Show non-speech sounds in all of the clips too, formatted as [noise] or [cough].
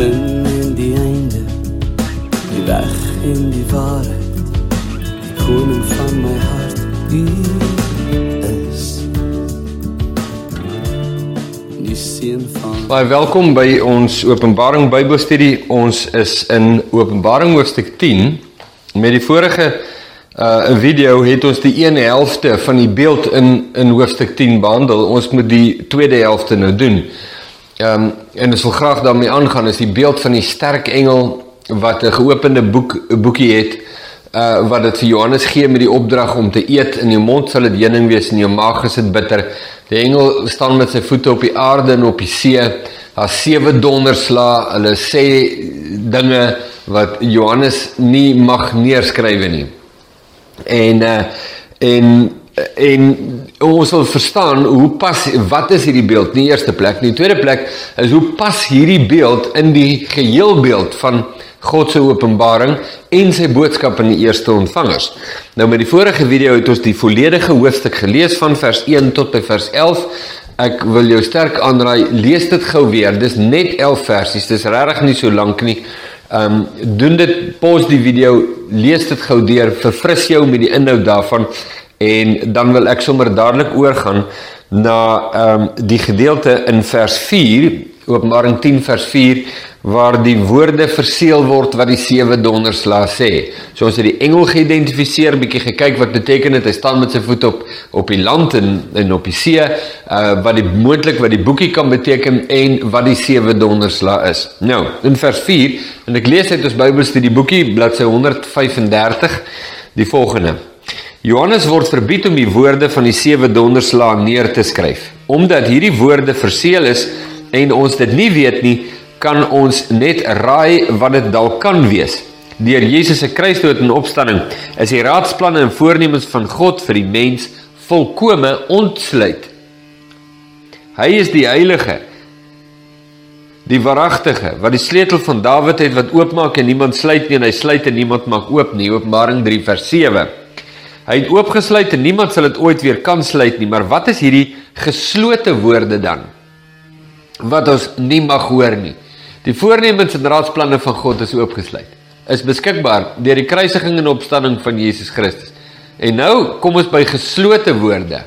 begin en die einde, die weg en die waarheid, die koning van my hart, U is die seun van Baie welkom by ons Openbaring Bybelstudie. Ons is in Openbaring hoofstuk 10. Met die vorige uh video het ons die een helfte van die beeld in in hoofstuk 10 behandel. Ons moet die tweede helfte nou doen. Ehm um, en ons wil graag daarmee aangaan is die beeld van die sterk engel wat 'n geopende boek boekie het uh wat dit vir Johannes gee met die opdrag om te eet in jou mond sal dit heuning wees en jou maag is dit bitter. Die engel staan met sy voete op die aarde en op die see. Daar sewe donderslae. Hulle sê dinge wat Johannes nie mag neerskrywe nie. En uh en en ons wil verstaan hoe pas wat is hierdie beeld in die eerste plek. In die tweede plek is hoe pas hierdie beeld in die geheelbeeld van God se openbaring en sy boodskap aan die eerste ontvangers. Nou met die vorige video het ons die volledige hoofstuk gelees van vers 1 tot by vers 11. Ek wil jou sterk aanraai, lees dit gou weer. Dis net 11 versies. Dis regtig nie so lank nie. Ehm um, doen dit, pause die video, lees dit gou deur, verfris jou met die inhoud daarvan en dan wil ek sommer dadelik oorgaan na ehm um, die gedeelte in vers 4, Openbaring 10 vers 4 waar die woorde verseël word wat die sewe donderslae sê. So ons het die engel geïdentifiseer, bietjie gekyk wat beteken dit. Hy staan met sy voet op op die land en en op die see, uh wat die moontlik wat die boekie kan beteken en wat die sewe donderslae is. Nou, in vers 4 en ek lees uit ons Bybelstudie boekie bladsy 135 die volgende. Johannes word verbied om die woorde van die sewe donderslae neer te skryf, omdat hierdie woorde verseël is en ons dit nie weet nie, kan ons net raai wat dit dalk kan wees. Deur Jesus se kruisdood en opstanding is die raadsplanne en voornemens van God vir die mens volkome ontsluit. Hy is die heilige, die waaragtige, wat die sleutel van Dawid het wat oopmaak en niemand sluit nie en hy sluit en niemand maak oop nie. Openbaring 3 vers 7. Hy het oopgesluit en niemand sal dit ooit weer kan sluit nie, maar wat is hierdie geslote woorde dan? Wat ons nie mag hoor nie. Die voornemens en raadsplanne van God is oopgesluit. Is beskikbaar deur die kruisiging en opstanding van Jesus Christus. En nou kom ons by geslote woorde.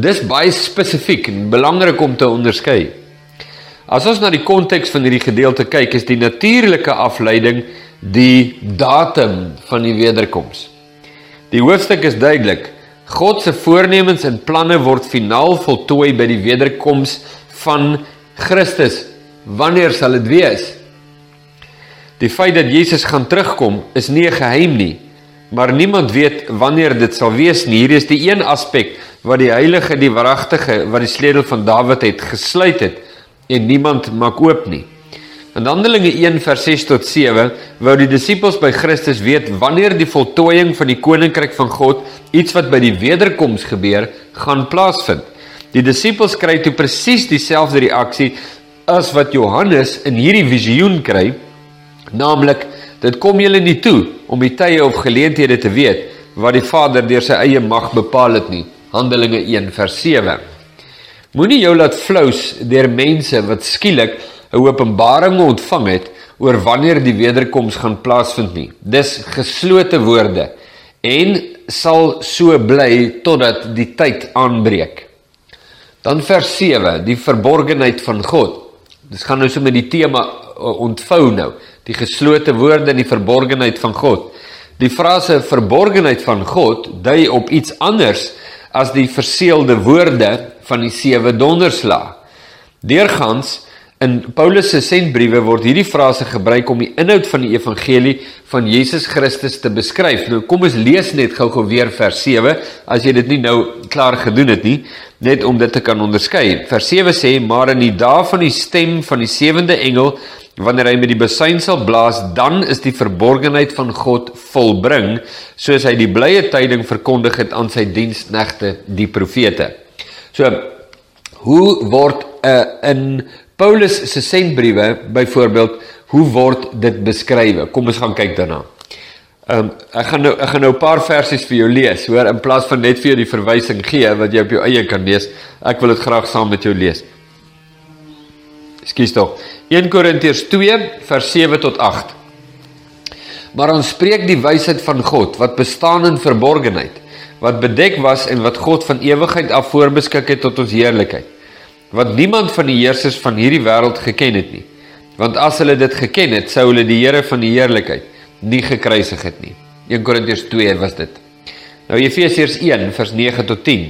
Dis baie spesifiek en belangrik om te onderskei. As ons na die konteks van hierdie gedeelte kyk, is die natuurlike afleiding die datum van die wederkoms. Die hoofstuk is duidelik. God se voornemens en planne word finaal voltooi by die wederkoms van Christus. Wanneer sal dit wees? Die feit dat Jesus gaan terugkom is nie 'n geheim nie, maar niemand weet wanneer dit sal wees nie. Hier is die een aspek wat die heilige, die waaragtige, wat die sleutel van Dawid het gesluit het en niemand maak oop nie. In Handelinge 1 vers 6 tot 7 wou die disippels by Christus weet wanneer die voltooiing van die koninkryk van God, iets wat by die wederkoms gebeur, gaan plaasvind. Die disippels kry toe presies dieselfde reaksie as wat Johannes in hierdie visioen kry, naamlik dit kom julle nie toe om die tye of geleenthede te weet wat die Vader deur sy eie mag bepaal het nie. Handelinge 1 vers 7. Moenie jou laat flous deur mense wat skielik 'n openbaring ontvang het oor wanneer die wederkoms gaan plaasvind nie. Dis geslote woorde en sal so bly totdat die tyd aanbreek. Dan vers 7, die verborgenheid van God. Dis gaan nou so met die tema uh, ontvou nou, die geslote woorde en die verborgenheid van God. Die frase verborgenheid van God dui op iets anders as die verseelde woorde van die sewe donderslae. Deurgangs in Paulus se sendbriewe word hierdie frase gebruik om die inhoud van die evangelie van Jesus Christus te beskryf. Nou kom ons lees net gou-gou weer vers 7 as jy dit nie nou klaar gedoen het nie net om dit te kan onderskei. Vers 7 sê: "Maar in die dae van die stem van die sewende engel, wanneer hy met die besuin sal blaas, dan is die verborgenheid van God volbring, soos hy die blye tyding verkondig het aan sy diensknegte, die profete." So, hoe word 'n uh, eh, in Paulus se sendbriewe byvoorbeeld, hoe word dit beskryf? Kom ons gaan kyk daarna. Ehm um, ek gaan nou ek gaan nou 'n paar versies vir jou lees, hoor, in plaas van net vir jou die verwysing gee wat jy op jou eie kan lees. Ek wil dit graag saam met jou lees. Ekskuus tog. 1 Korintiërs 2 vers 7 tot 8. Maar ons spreek die wysheid van God wat bestaan in verborgenheid, wat bedek was en wat God van ewigheid af voorbeskik het tot ons heerlikheid. Wat niemand van die heersers van hierdie wêreld geken het nie. Want as hulle dit geken het, sou hulle die Here van die heerlikheid nie gekruisig het nie. 1 Korintiërs 2 was dit. Nou Efesiërs 1 vers 9 tot 10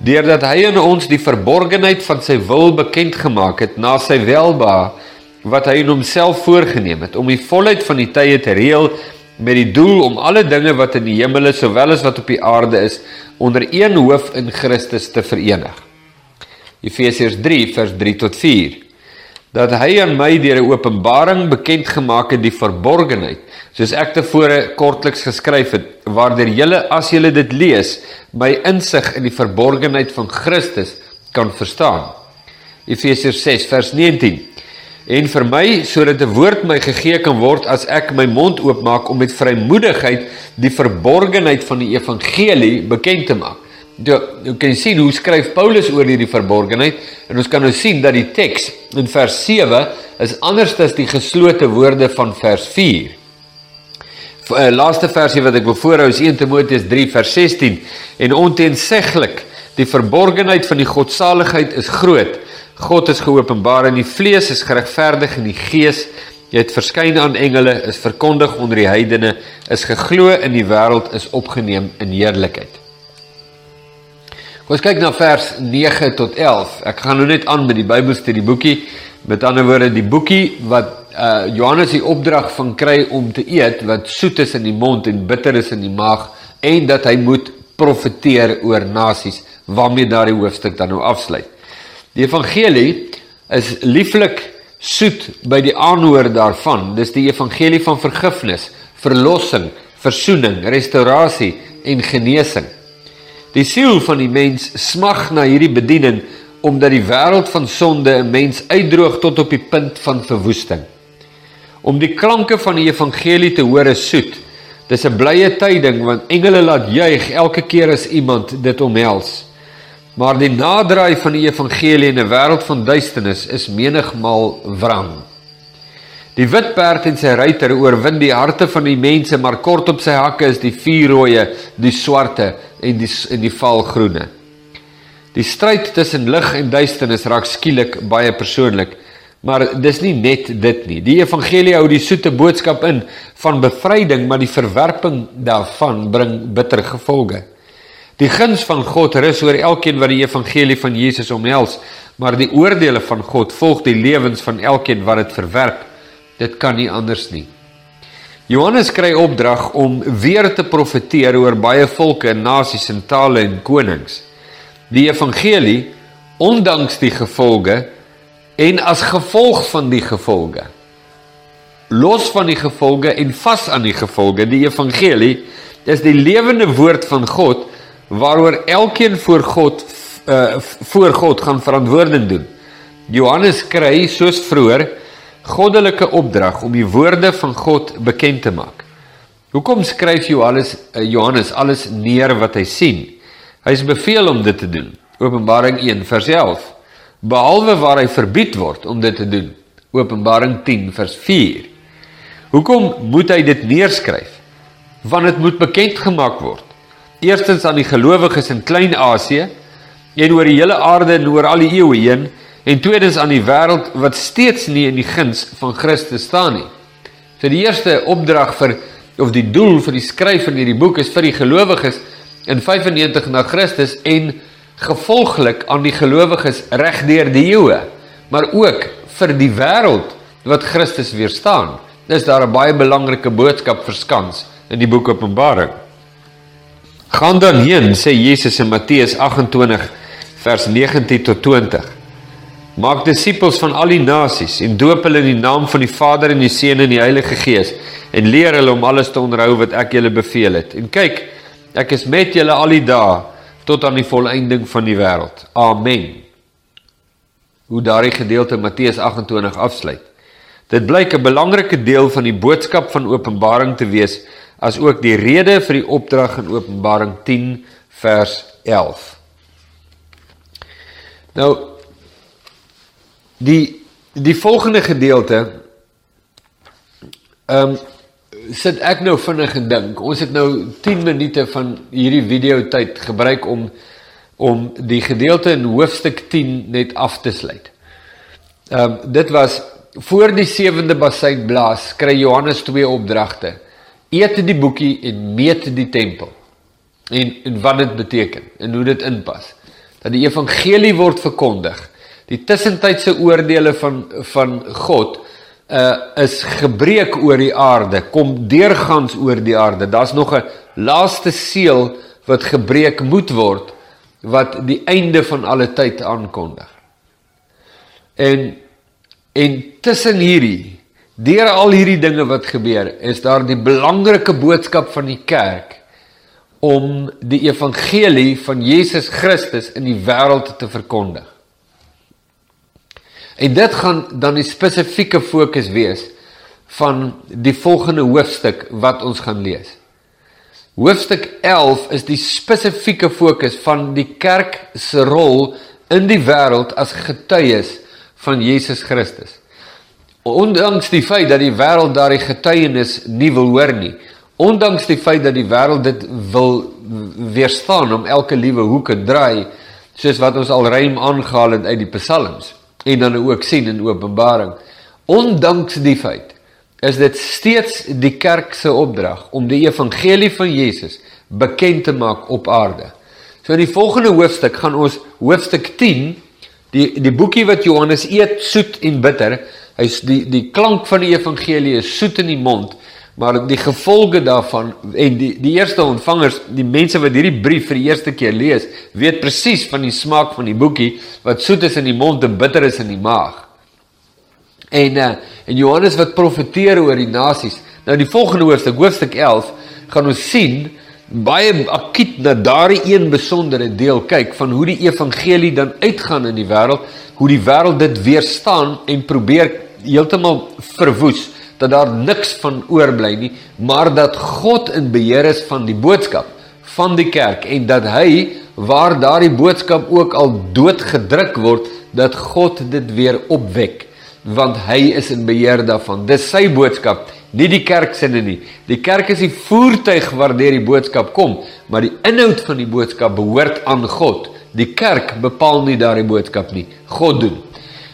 deurdat hy aan ons die verborgenheid van sy wil bekend gemaak het na sy welba wat hy in homself voorgenem het om die volheid van die tye te reël met die doel om alle dinge wat in die hemele sowel as wat op die aarde is onder een hoof in Christus te verenig. Efesiërs 3 vers 3 tot 4. Dat hy aan my deur 'n openbaring bekend gemaak het die verborgenheid soos ek tevore kortliks geskryf het, waardeur julle as julle dit lees, my insig in die verborgenheid van Christus kan verstaan. Efesiërs 6 vers 19. En vir my sodat 'n woord my gegee kan word as ek my mond oopmaak om met vrymoedigheid die verborgenheid van die evangelie bekend te maak. Jy, jy kan sien hoe skryf Paulus oor hierdie verborgenheid en ons kan nou sien dat die teks in vers 7 is anders as die geslote woorde van vers 4 uh, laaste versie wat ek wil voorhou is 1 Timoteus 3 vers 16 en onteenseglik die verborgenheid van die godsaligheid is groot. God is geopenbaar in die vlees, is geregverdig in die gees. Jy het verskyn aan engele, is verkondig onder die heidene, is geglo in die wêreld, is opgeneem in heerlikheid. Ons kyk na vers 9 tot 11. Ek gaan nou net aan met die Bybelstudie boekie. Met ander woorde, die boekie wat uh Johannes die opdrag van kry om te eet wat soet is in die mond en bitter is in die maag en dat hy moet profeteer oor nasies waarmee daardie hoofstuk dan nou afsluit. Die evangelie is lieflik soet by die aanhoor daarvan. Dis die evangelie van vergifnis, verlossing, versoening, restaurasie en genesing. Die siel van die mens smag na hierdie bediening omdat die wêreld van sonde 'n mens uitdroog tot op die punt van verwoesting. Om die klanke van die evangelie te hoor is soet. Dis 'n blye tyding want engele laat juig elke keer as iemand dit omhels. Maar die naderdraai van die evangelie in 'n wêreld van duisternis is menigmal wrang. Die wit perd en sy ruiter oorwin die harte van die mense, maar kort op sy hakke is die vuurrooie, die swarte en die en die valgroene. Die stryd tussen lig en duisternis raak skielik baie persoonlik. Maar dis nie net dit nie. Die evangelie hou die soete boodskap in van bevryding, maar die verwerping daarvan bring bitter gevolge. Die guns van God rus oor elkeen wat die evangelie van Jesus omhels, maar die oordeele van God volg die lewens van elkeen wat dit verwerp. Dit kan nie anders nie. Johannes kry opdrag om weer te profeteer oor baie volke en nasies en tale en konings. Die evangelie, ondanks die gevolge, en as gevolg van die gevolge los van die gevolge en vas aan die gevolge die evangelie is die lewende woord van God waaroor elkeen voor God uh, voor God gaan verantwoording doen Johannes kry soos vroeër goddelike opdrag om die woorde van God bekend te maak hoekom skryf Johannes uh, Johannes alles neer wat hy sien hy is beveel om dit te doen Openbaring 1 vers 11 behalwe waar hy verbied word om dit te doen. Openbaring 10 vers 4. Hoekom moet hy dit neerskryf? Want dit moet bekend gemaak word. Eerstens aan die gelowiges in Klein-Asië en oor die hele aarde en oor al die eeue heen en tweedens aan die wêreld wat steeds nie in die guns van Christus staan nie. So die eerste opdrag vir of die doel vir die skryf van hierdie boek is vir die gelowiges in 95 na Christus en gevolglik aan die gelowiges reg deur die eeue, maar ook vir die wêreld wat Christus weerstaan. Dis daar 'n baie belangrike boodskap verskans in die boek Openbaring. Gaan dan heen, sê Jesus in Matteus 28 vers 19 tot 20. Maak disippels van al die nasies en doop hulle in die naam van die Vader en die Seun en die Heilige Gees en leer hulle om alles te onderhou wat ek julle beveel het. En kyk, ek is met julle al die dae tot aan die volëinding van die wêreld. Amen. Hoe daardie gedeelte Matteus 28 afsluit. Dit blyk 'n belangrike deel van die boodskap van Openbaring te wees, as ook die rede vir die opdrag in Openbaring 10 vers 11. Nou die die volgende gedeelte ehm um, sit ek nou vinnig gedink. Ons het nou 10 minute van hierdie video tyd gebruik om om die gedeelte in hoofstuk 10 net af te sluit. Ehm um, dit was voor die sewende bassein blaas kry Johannes twee opdragte. Eet die boekie en meet die tempel. En en wat dit beteken en hoe dit inpas. Dat die evangelie word verkondig. Die tussentydse oordeele van van God uh is gebreek oor die aarde, kom deurgangs oor die aarde. Daar's nog 'n laaste seël wat gebreek moet word wat die einde van alle tyd aankondig. En en tussen hierdie deur al hierdie dinge wat gebeur, is daar die belangrike boodskap van die kerk om die evangelie van Jesus Christus in die wêreld te verkondig. En dit gaan dan die spesifieke fokus wees van die volgende hoofstuk wat ons gaan lees. Hoofstuk 11 is die spesifieke fokus van die kerk se rol in die wêreld as getuies van Jesus Christus. Ondanks die feit dat die wêreld daardie getuienis nie wil hoor nie, ondanks die feit dat die wêreld dit wil weerstaan om elke liewe hoek en draai, soos wat ons al ruim aangehaal het uit die psalms en dan ook sien in Openbaring. Ondanks die feit is dit steeds die kerk se opdrag om die evangelie van Jesus bekend te maak op aarde. So in die volgende hoofstuk gaan ons hoofstuk 10 die die boekie wat Johannes eet soet en bitter. Hy's die die klank van die evangelie is soet in die mond, maar die gevolge daarvan en die die eerste ontvangers, die mense wat hierdie brief vir die eerste keer lees, weet presies van die smaak van die boekie wat soet is in die mond en bitter is in die maag. En uh, en Johannes wat profeteer oor die nasies. Nou die volgende hoofstuk, hoofstuk 11, gaan ons sien baie akiet na daardie een besondere deel kyk van hoe die evangelie dan uitgaan in die wêreld, hoe die wêreld dit weerstaan en probeer heeltemal verwoes dat daar niks van oorbly nie, maar dat God in beheer is van die boodskap van die kerk en dat hy waar daardie boodskap ook al doodgedruk word, dat God dit weer opwek want hy is in beheer daarvan. Dis sy boodskap, nie die kerk se nie. Die kerk is die voertuig waardeur die boodskap kom, maar die inhoud van die boodskap behoort aan God. Die kerk bepaal nie daardie boodskap nie. God doen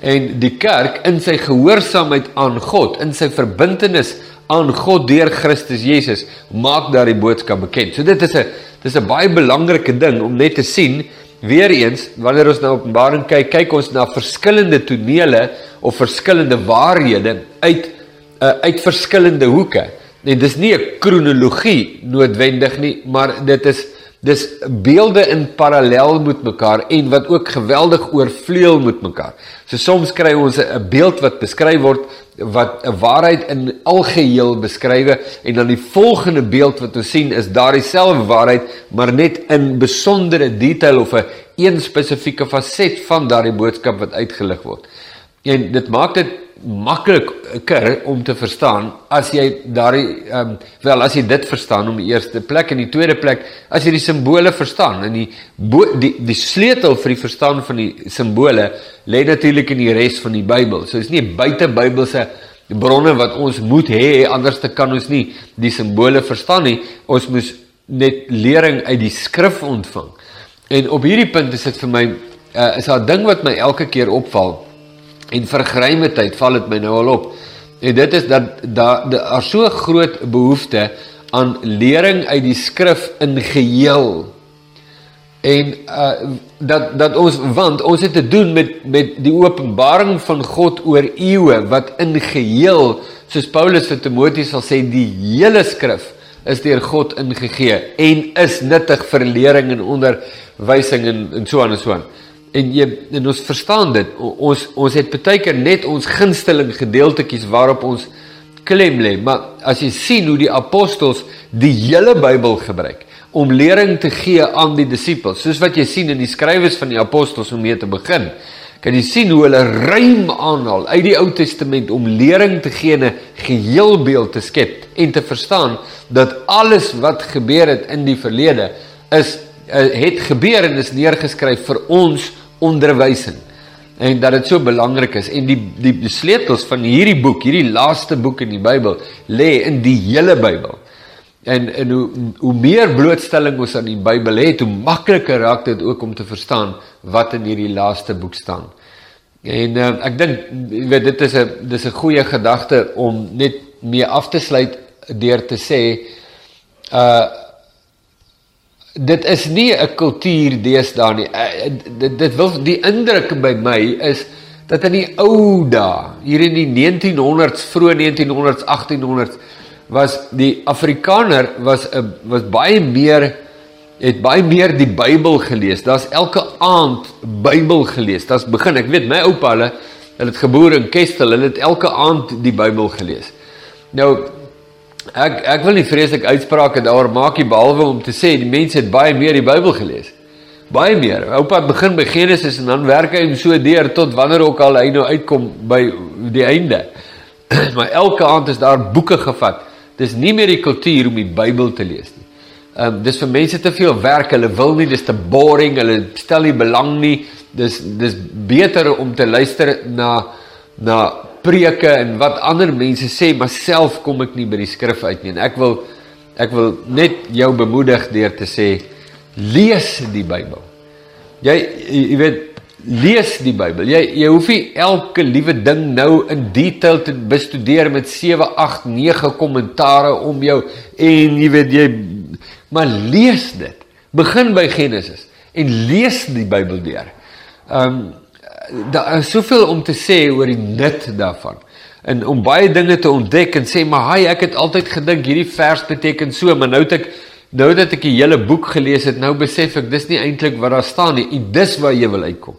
en die kerk in sy gehoorsaamheid aan God, in sy verbintenis aan God deur Christus Jesus, maak daardie boodskap bekend. So dit is 'n dis 'n baie belangrike ding om net te sien weer eens wanneer ons na Openbaring kyk, kyk ons na verskillende tonele of verskillende waarhede uit uh, uit verskillende hoeke. En dis nie 'n kronologie noodwendig nie, maar dit is Dis beelde in parallel met mekaar en wat ook geweldig oorvleuel met mekaar. So soms kry ons 'n beeld wat beskryf word wat 'n waarheid in algeheel beskrywe en dan die volgende beeld wat ons sien is daardie selfde waarheid maar net in besondere detail of 'n een spesifieke faset van daardie boodskap wat uitgelig word. En dit maak dit makliker om te verstaan as jy daardie ehm um, wel as jy dit verstaan om die eerste plek en die tweede plek as jy die simbole verstaan en die bo, die die sleutel vir die verstaan van die simbole lê natuurlik in die res van die Bybel. So is nie buite Bybelse bronne wat ons moet hê anders te kan ons nie die simbole verstaan nie. Ons moet net lering uit die skrif ontvang. En op hierdie punt is dit vir my uh, is daar 'n ding wat my elke keer opval En vir geruime tyd val dit my nou al op. En dit is dat daar daar so groot behoefte aan lering uit die skrif in geheel. En uh dat dat ons want ons het te doen met met die openbaring van God oor eeue wat in geheel soos Paulus vir Timoteus sal sê die hele skrif is deur God ingegee en is nuttig vir lering en onderwysing en en so aan en so aan en jy en ons verstaan dit. Ons ons het baie keer net ons gunsteling gedeeltetjies waarop ons klem lê maar as jy sien hoe die apostels die hele Bybel gebruik om lering te gee aan die disippels soos wat jy sien in die skrywes van die apostels om mee te begin kan jy sien hoe hulle ruim aanhaal uit die Ou Testament om lering te gee 'n geheelbeeld te skep en te verstaan dat alles wat gebeur het in die verlede is het gebeur en is neergeskryf vir ons onderwysing. en dat dit so belangrik is en die die, die sleutels van hierdie boek, hierdie laaste boek in die Bybel lê in die hele Bybel. En en hoe hoe meer blootstelling ons aan die Bybel het, hoe makliker raak dit ook om te verstaan wat in hierdie laaste boek staan. En uh, ek dink jy weet dit is 'n dis 'n goeie gedagte om net mee af te sluit deur te sê uh dit is nie 'n kultuur deesdae nie. Uh, dit dit wil die indruk by my is dat in die ou dae, hier in die 1900s, vroeë 1900s, 1800s was die Afrikaner was 'n was baie meer het baie meer die Bybel gelees. Daar's elke aand Bybel gelees. Daar's begin. Ek weet my oupa hulle hulle het geboor in Kestel. Hulle het elke aand die Bybel gelees. Nou ek ek wil nie vreeslik uitsprake daaroor maak nie behalwe om te sê die mense het baie meer die Bybel gelees. Baie meer. Oupa begin by Genesis en dan werk hy hom so deur tot wanneer ook al hy nou uitkom by die einde. [clears throat] maar elke aand is daar boeke gevat. Dis nie meer die kultuur om die Bybel te lees nie. Ehm um, dis vir mense te veel werk. Hulle wil nie, dis te boring. Hulle stel nie belang nie. Dis dis beter om te luister na na preke en wat ander mense sê, maar self kom ek nie by die skrif uit nie. Ek wil ek wil net jou bemoedig deur te sê lees die Bybel. Jy jy weet lees die Bybel. Jy jy hoef nie elke liewe ding nou in detail te bestudeer met 7, 8, 9 kommentare om jou en jy weet jy maar lees dit. Begin by Genesis en lees die Bybel deur. Ehm um, daar is soveel om te sê oor die nut daarvan. En om baie dinge te ontdek en sê maar hy ek het altyd gedink hierdie vers beteken so, maar nou het ek nou dat ek die hele boek gelees het, nou besef ek dis nie eintlik wat daar staan nie. En dis waar jy wil uitkom.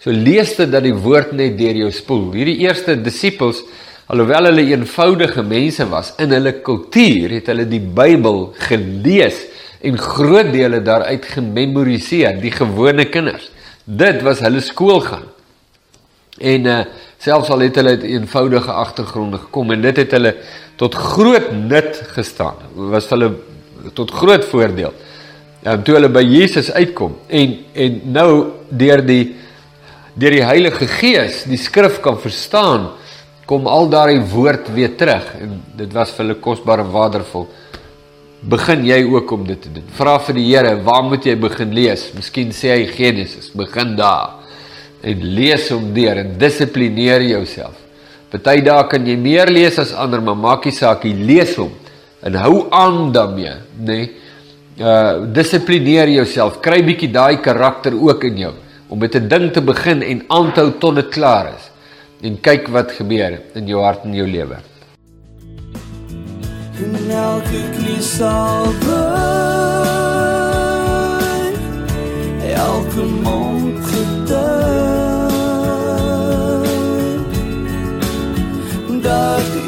So lees dit dat die woord net deur jou spoel. Hierdie eerste disippels alhoewel hulle eenvoudige mense was in hulle kultuur, het hulle die Bybel gelees en groot dele daaruit gememoriseer, die gewone kinders. Dit was hulle skoolgang. En uh selfs al het hulle uit eenvoudige agtergronde gekom en dit het hulle tot groot nut gestaan. Was hulle tot groot voordeel. Ja, toe hulle by Jesus uitkom en en nou deur die deur die Heilige Gees die skrif kan verstaan, kom al daardie woord weer terug en dit was vir hulle kosbaar en waardevol. Begin jy ook om dit te doen. Vra vir die Here, waar moet jy begin lees? Miskien sê hy Genesis, begin daar en lees hom deur en dissiplineer jouself. Party dae kan jy meer lees as ander, maar maak nie saak nie, lees hom en hou aan daarmee, nê? Nee? Uh dissiplineer jouself, kry bietjie daai karakter ook in jou om met 'n ding te begin en aanhou tot dit klaar is. En kyk wat gebeur in jou hart en jou lewe. En elke knie sal buig, elke mond conduct